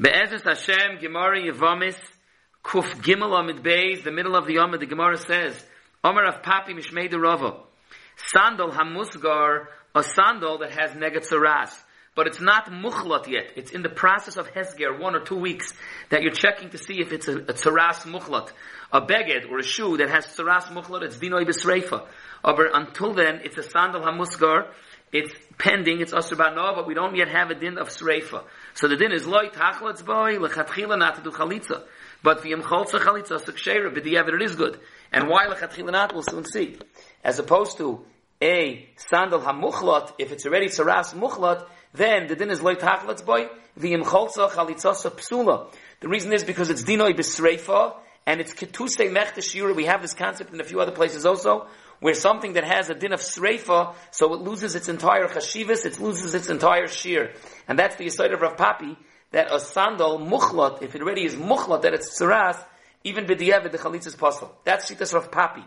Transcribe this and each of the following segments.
Be'ezus Hashem, Gemara Yevamis, Kuf Gimel Amid Beis, the middle of the Yom, the Gemara says, Omer of Papi Mishmei Rava, sandal hamusgar, a sandal that has negatzaras. But it's not muchlat yet. It's in the process of hesger, one or two weeks, that you're checking to see if it's a, a tzaras muchlat. A beged or a shoe that has tzaras muchlat, it's dinoi besreifa. But until then, it's a sandal hamusgar, it's pending, it's asr no, but we don't yet have a din of sreifa. So the din is loy tachlatz boy, lechatchila not to do chalitza. But v'yim cholza chalitza, suksheira, b'diyevet it is good. And why lechatchila not, we'll soon see. As opposed to a sandal hamuchlat, if it's already saras muchlat, then the din is loy tachlatz boy, v'yim cholza chalitza psula. The reason is because it's dinoi b'sreifa, and it's ketuse mechta We have this concept in a few other places also, where something that has a din of sreifa, so it loses its entire chashivas, it loses its entire shear. And that's the aside of Rav Papi, that a sandal, muchlat, if it already is muchlat, that it's tsaras, even b'diyevet, the chalitz is possible. That's Shitas Rav Papi.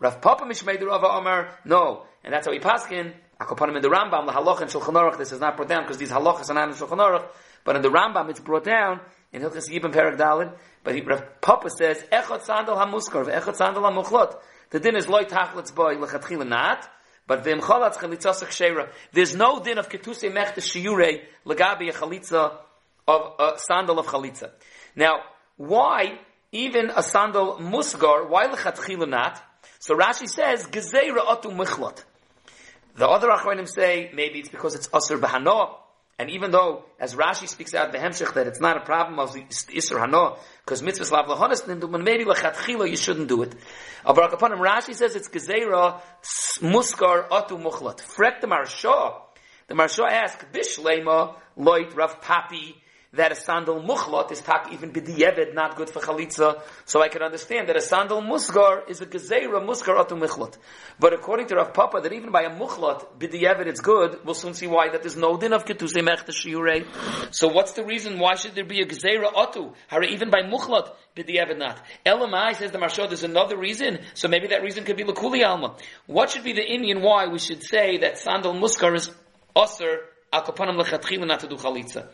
Rav Papa Mishmei Rav Omer, no. And that's how he paskin, Akopanim in the Rambam, the halach and Shulchan Aruch, this is not brought down, because these halachas are not in Shulchan Aruch, but in the Rambam it's brought down, in Hilchas Yibam Perak Dalin, but he, Rav Papa says, Echot sandal hamuskar, Echot sandal hamuchlot. The din is loy tachlatz boy lechatchila not, but v'im cholatz chalitzasach sheira. There's no din of ketuse mechta shiure legabi a chalitza of a sandal of chalitza. Now, why even a sandal musgar? Why lechatchila not? So Rashi says gezeira atu michlot. The other achronim say maybe it's because it's asur bahanoah. And even though, as Rashi speaks out the Hemshech, that it's not a problem of Isser Hano, because mitzvahs lav lahonis but maybe lechatchila you shouldn't do it. Upon him, Rashi says it's gezerah muskar atu muchlat. Frek the Marsha. The Marsha asks, Bishlema loit rav papi that a sandal muchlot is tak even b'diyevet not good for chalitza. So I can understand that a sandal musgar is a gezerah musgar atu michlot. But according to Rav Papa, that even by a muchlot b'diyevet it's good. We'll soon see why that there's no din of ketuse mechta shiurei. So what's the reason? Why should there be a gezerah atu? How even by muchlot b'diyevet not? Elamai says the Marsha. There's another reason. So maybe that reason could be lakuli alma. What should be the Indian why we should say that sandal muskar is usher al not to do chalitza.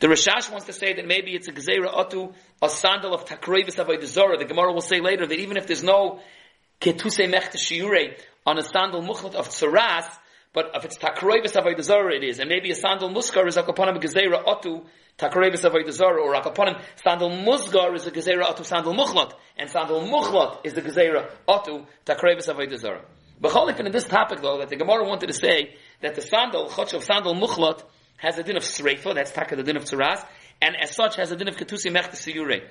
The Rashash wants to say that maybe it's a gzeira atu, a sandal of takrevis avodah zora. The Gemara will say later that even if there's no ketuse mechta shiure on a sandal muchlat of tsaras, but if it's takrevis avodah zora, it is, and maybe a sandal muskar is a kapanim gzeira atu takrevis avodah zora, or a kapanim sandal musgar is a gzeira atu sandal muchlat, and sandal muchlat is the gzeira atu takrevis avodah zora. But in this topic though, that the Gemara wanted to say that the sandal, chotch of sandal muchlot, has a din of sreifa, that's taka the din of tzaras, and as such has a din of ketusi mechta siyure.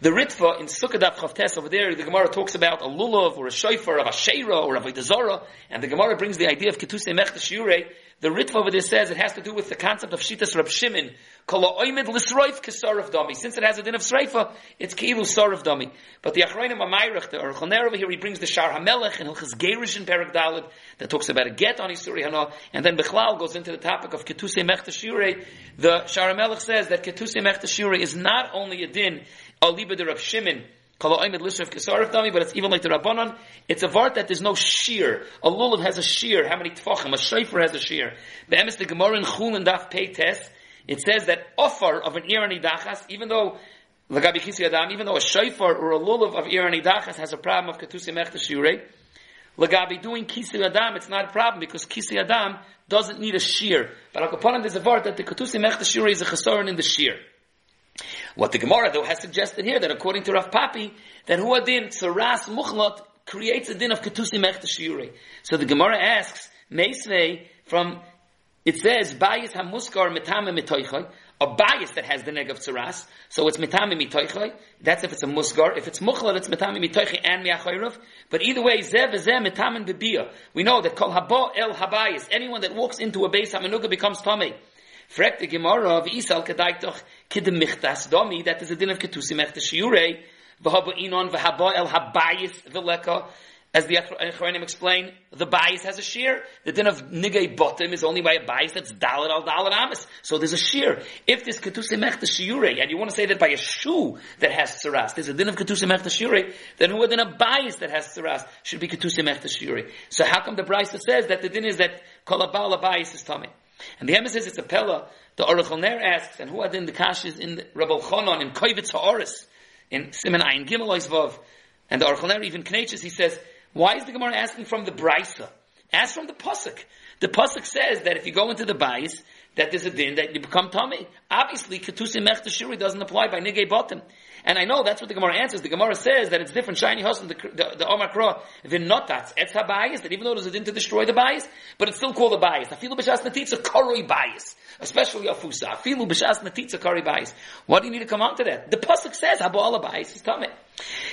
The Ritva in Sukkah Chavtes over there, the Gemara talks about a lulav or a shofar of a sheira or a vidazara, and the Gemara brings the idea of ketuse mechta shiure. The Ritva over there says it has to do with the concept of shitas Rab Shimon, kala oimid lisroif kesarav dami. Since it has a din of sreifa, it's keilu sarav dami. But the Achrayim Amayrach, the Orchoner over here, he brings the Shar HaMelech and Hilchas Gerish in Perak Dalit that talks about a get on Isuri Hana, and then Bechlal goes into the topic of ketuse mechta shiure. The Shar HaMelech says that ketuse mechta shiure is not only a din Aliba de Rav Shimon, but it's even like the Rabbanon. It's a vart that there's no shear. A lulav has a shear. How many tfachim? A shayfer has a shear. The emes the Gemara in Chulin Daf Pei Tes, it says that offer of an irani dachas, even though even though a shayfer or a lulav of irani dachas has a problem of ketusi mechta shiurei, Lagabi doing Kisi Adam, it's not a problem because Kisi Adam doesn't need a shear. But Akaponim, there's a vart that the ketusi mechta shiurei is a chesaron in the shear. What the Gemara though has suggested here that according to Rav Papi, that huadin tsaras muchlot creates a din of ketusi mechta So the Gemara asks, Meisvei, from, it says, bayis hamuskar metame mitoichai, a bias that has the neg of tsaras, so it's metame mitoichai, that's if it's a musgar, if it's muchlot, it's metame mitoichai and miachayrov, but either way, zev zeh metame bebia. We know that kol habo el habayis, anyone that walks into a base hamenuga becomes tamei. Fragt die Gemara of Isal gedait doch kidem michtas domi, that is a din of ketusi mechtas shiurei, v'haba inon v'haba el habayis v'leka, as the Achronim explain, the bias has a shear. The din of nigay bottom is only by a bias that's dalit al dalit amis. So there's a shear. If this ketuse mechta shiure, and you want to say that by a shoe that has tsaras, there's a din of ketuse mechta shiure, then who then a bias that has tsaras should be ketuse mechta shiure. So how come the Brisa says that the din is that kolabal bias is tummy? And the Emes says it's a Pella. The Aruch LaNer asks, and who had in the Kashis in Rabbi Chonon in Koivitz Ha'oris, in Simon Ayin Gimel Vav, and the Aruch LaNer even Knetches, he says, why is the Gemara asking from the Brisa? Ask from the Pasuk. The Pasuk says that if you go into the Bais, that there's a din that you become tummy. Obviously, Ketusim Mech Shuri doesn't apply by Nigei Bottom. And I know that's what the Gemara answers. The Gemara says that it's different. Shiny Hosan, the, the, the Omar Kra, the Notats, Etz HaBayis, that even though there's a din to destroy the bias, but it's still called a bias. Afilu B'Shas Natitza Koroi bias. Especially Afusa. Afilu B'Shas Natitza Koroi bias. What do you need to come on to that? The Pasuk says, Habu Allah bias is tummy.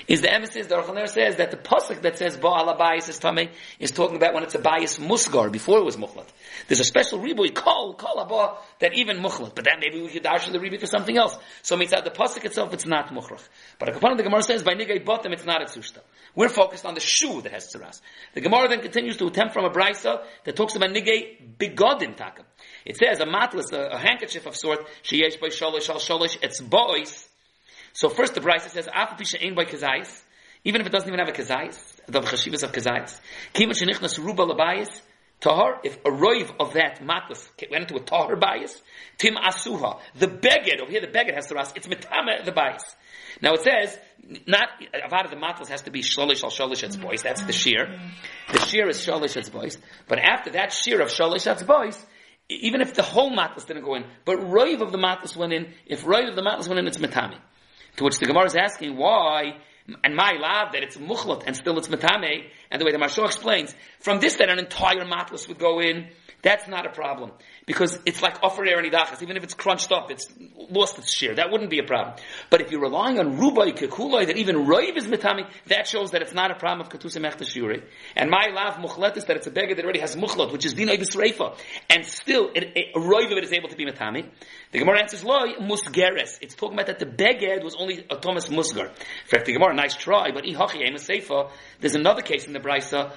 Is the emphasis, the Archaner says that the Pasuk that says Ba'ala bias is tummy is talking about when it's a bias musgar, before it was mukhlat. There's a special riboy, call, call Abba, that even mukhlat. But then maybe we could dash the riboy for something else. So it means that the Pasuk itself, it's not mukhrach. But a component of the Gemara says, by nigay bottom, it's not a tzushta. We're focused on the shoe that has tzaras. The Gemara then continues to attempt from a brisa that talks about nigay bigodim taka. It says a matlas, a, a handkerchief of sort, sheyesh by sholish al sholish, it's boys. So first the brisa says, afa pisha by kazayis, even if it doesn't even have a kazayis, the chashivas of kazayis. Kima shenichnas ruba labayis, Tahar, if a roiv of that matlas went into a tahar bias, tim asuha, the beged, over here the beged has to ras, it's mitame the bias. Now it says, not, Avada the matlas has to be sholish al sholish its boys, that's the shear. The shear is sholish its boys. But after that shear of sholish its boys, even if the whole matlas didn't go in, but roiv of the matlas went in, if roiv of the matlas went in, it's mitame. To which the Gemara is asking, why and my love that it's mukhlat and still it's matame, and the way the Marsha explains, from this that an entire matlas would go in, that's not a problem. Because it's like offer air and. Even if it's crunched up, it's lost its share. That wouldn't be a problem. But if you're relying on rubai kekuloi, that even roiv is mitami, that shows that it's not a problem of katusa mechtashuri. And my lav muchlet is that it's a beggar that already has muchlat, which is dinay b'sreifa. And still, it, it, a roiv of it is able to be mitami. The Gemara answers, loy, musgeres. It's talking about that the beged was only a Thomas musgar. In fact, the Gemara, nice try, but ihachi a seifa. There's another case in the Brisa,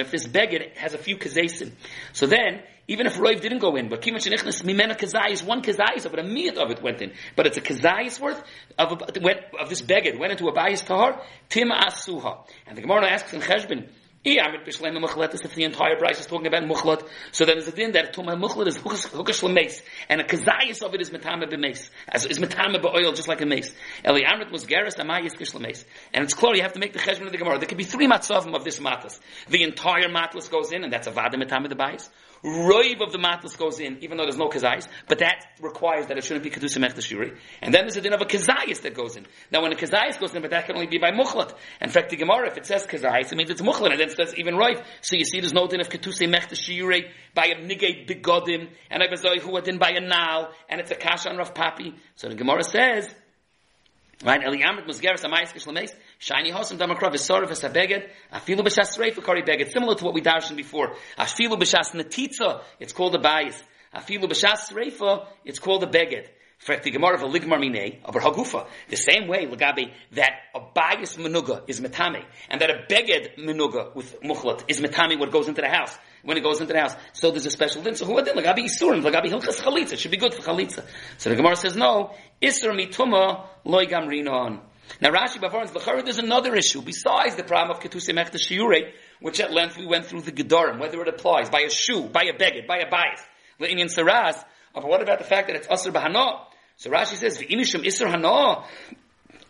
if this beged has a few kazesim. So then, even if Roiv didn't go in, but Kiman Shenichnas Mimena Kazayis, one Kazayis of it, a miyat of it went in. But it's a Kazayis worth of, a, of this beged, went into a Bayis Tahar, Tim Asuha. And the Gemara asks in Cheshbin, if the entire price is talking about mukhlat, so then there's a din that tuma mukhlat is hukash lemes, and a kazayis of it is metame b'mes, as is metame oil just like a mace. Eli amrit was geras amayis kish lemes, and it's clear you have to make the cheshbon of the gemara. There could be three matzavim of this matlas. The entire matlas goes in, and that's a vada metame the bayis. Roiv of the matlas goes in, even though there's no kazayis, but that requires that it shouldn't be kedusim echdashuri. And then there's a din of a kazayis that goes in. Now when a kazayis goes in, but that can only be by mukhlat. In fact, the Gemara, if it says kazayis, it means it's mukhlat, and then it says even roiv. So you see there's no din of ketusei mechdashuri by a nigay bigodim, and was who a din by a nal, and it's a kasha on Rav Papi. So the Gemara says, Right? Eli Amrit Musgeres Amayis Kishlameis, Shiny Hosim Damakrav Visorav Esabeged, Afilu B'Shas Reif Kari Beged, similar to what we darshan before. Afilu B'Shas Netitza, it's called a Bayis. Afilu B'Shas Reifa, it's called a Beged. The same way, Lagabi, that a Bayis Menuga is Metame, and that a Beged Menuga with Mukhlat is Metame what goes into the house when it goes into the house. So there's a special din. So who adin? Lagabi isurim, lagabi hilchas chalitza. It should be good for chalitza. So the Gemara says no. Isur mituma loy gamrinon. Now Rashi Bavarans Lachari, there's another issue besides the problem of ketusim echta shiure, which at length we went through the gedarim, whether it applies by a shoe, by a beged, by a bias, in saras. But what about the fact that it's asr bahana? So Rashi says, "V'imishim isur hana,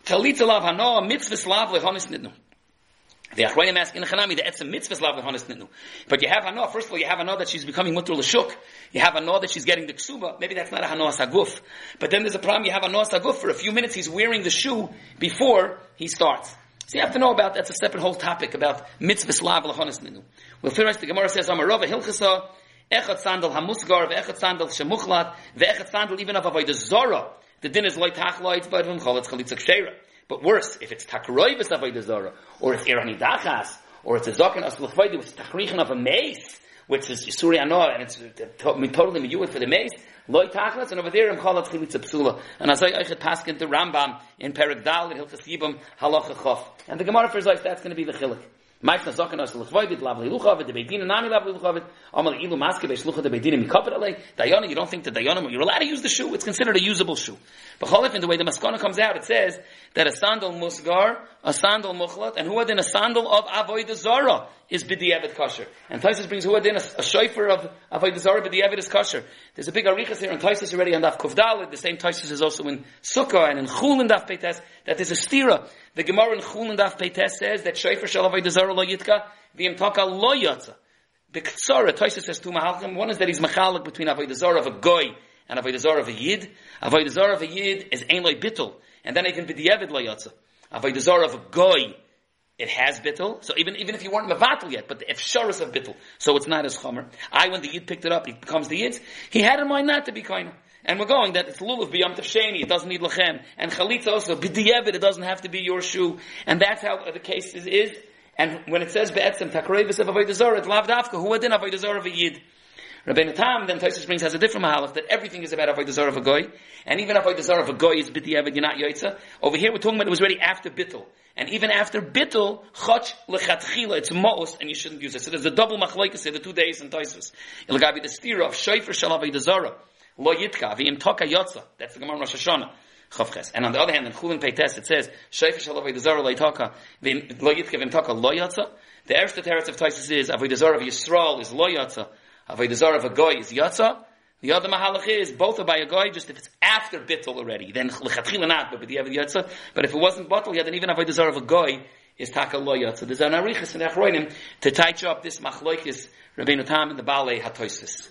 talitza lav hana, mitzvah slav lehonis nidnu." The Achronim ask in the Chanami, the Etzem mitzvah lav lehonis nidnu. But you have hana, first of all, you have hana that she's becoming mutter l'shuk. You have hana that she's getting the ksuba. Maybe that's not a hana saguf. But then there's a problem, you have hana saguf. For a few minutes he's wearing the shoe before he starts. So you have to know about, that's a separate whole topic about mitzvah slav lehonis nidnu. Well, first the Gemara says, Amarova hilchasa, echad sandal hamusgar, ve'echad sandal shemuchlat, ve'echad sandal even of avodah zora. The din is loy tachloid, but v'm chalitzak sheira. But worse, if it's takroivus avodah zora, or it's irani er dachas, or it's a zokin as l'chvaydi, which is of a mace, which is Yisuri Anoah, and it's totally miyuit for the mace, loy tachlas, and over there, im chilitza psula. And as I should pass into Rambam, in Perek Dal, in Hilchas Yibam, halacha chof. And the Gemara first like, that's going to be the chilik. Meist nach Socken aus der Lechvoivit, lav leiluchavit, the Beidin nami lav leiluchavit, amal ilu maske be shlucha the Beidin mi kapit alei, dayana, you don't think that dayana, you're allowed to use the shoe, it's considered a usable shoe. But Cholif, in the way the Maskana comes out, it says that a sandal musgar, a sandal muchlat, and who had in a sandal of avoid zara is b'di'evet kosher. And Taisus brings who had in a, a shofar of avoid zara b'di'evet is kosher. There's a big arichas here and Taisus already on Daf Kuvdal, the same Taisus is also in Sukkah and in Chulin Daf Peites, that there's a stira. The Gemara in Chulin Daf Peites says that shofar shall avoid zara lo yitka, v'imtaka lo yotza. B'ktsara, Taisus says two mahalchim. One is that he's machalik between avoid zara of a goy and avoid zara of a yid. Avoid zara of a yid is ein loy bittul. And then be the Evid Layatza. Avodah Zarah of a Goy, it has bittul. So even, even if you weren't Mavatal yet, but the Efsharis of bittul. So it's not as Chomer. I, when the Yid picked it up, it becomes the Yid's. He had in mind not to be kind and we're going that it's lulav biyam tefsheni, it doesn't need lachem. And chalitza also, b'diyevet, it doesn't have to be your shoe. And that's how the case is. is. And when it says be'etzem takrei v'sev avodah zarah, it's lav dafka, hu adin avodah zarah v'yid. Rabbeinu Tam, then Tosis brings has a different mahalach that everything is about avodah of a goy, and even avodah of a goy is biti you're not yoitza. Over here we're talking about it was already after bittul, and even after bittul, chach lechatchila, it's moos, and you shouldn't use it. So there's a double machlekes the two days in Tosis. It'll you the steer of shayfer shel avodah lo yitka v'im toka yotza. That's the Gemara Rosh Hashanah. And on the other hand, in Chulin Peites, it says, Shayfer shel avodah zarah lo yitka v'im toka lo yotza. The first teretz of Tosis is avodah zarah of Yisrael is lo yotza. Avodah Zarah of a goy is yatsa. The other mahalach is both are by a goy, just if it's after bittul already, then lechatchila not, but yatsa. But if it wasn't bittul yet, then even Avodah Zarah of a goy is taka lo yatsa. There's an arichas in Achroinim to touch up this machloikis Rabbeinu Tam and the Balei Hatoisis.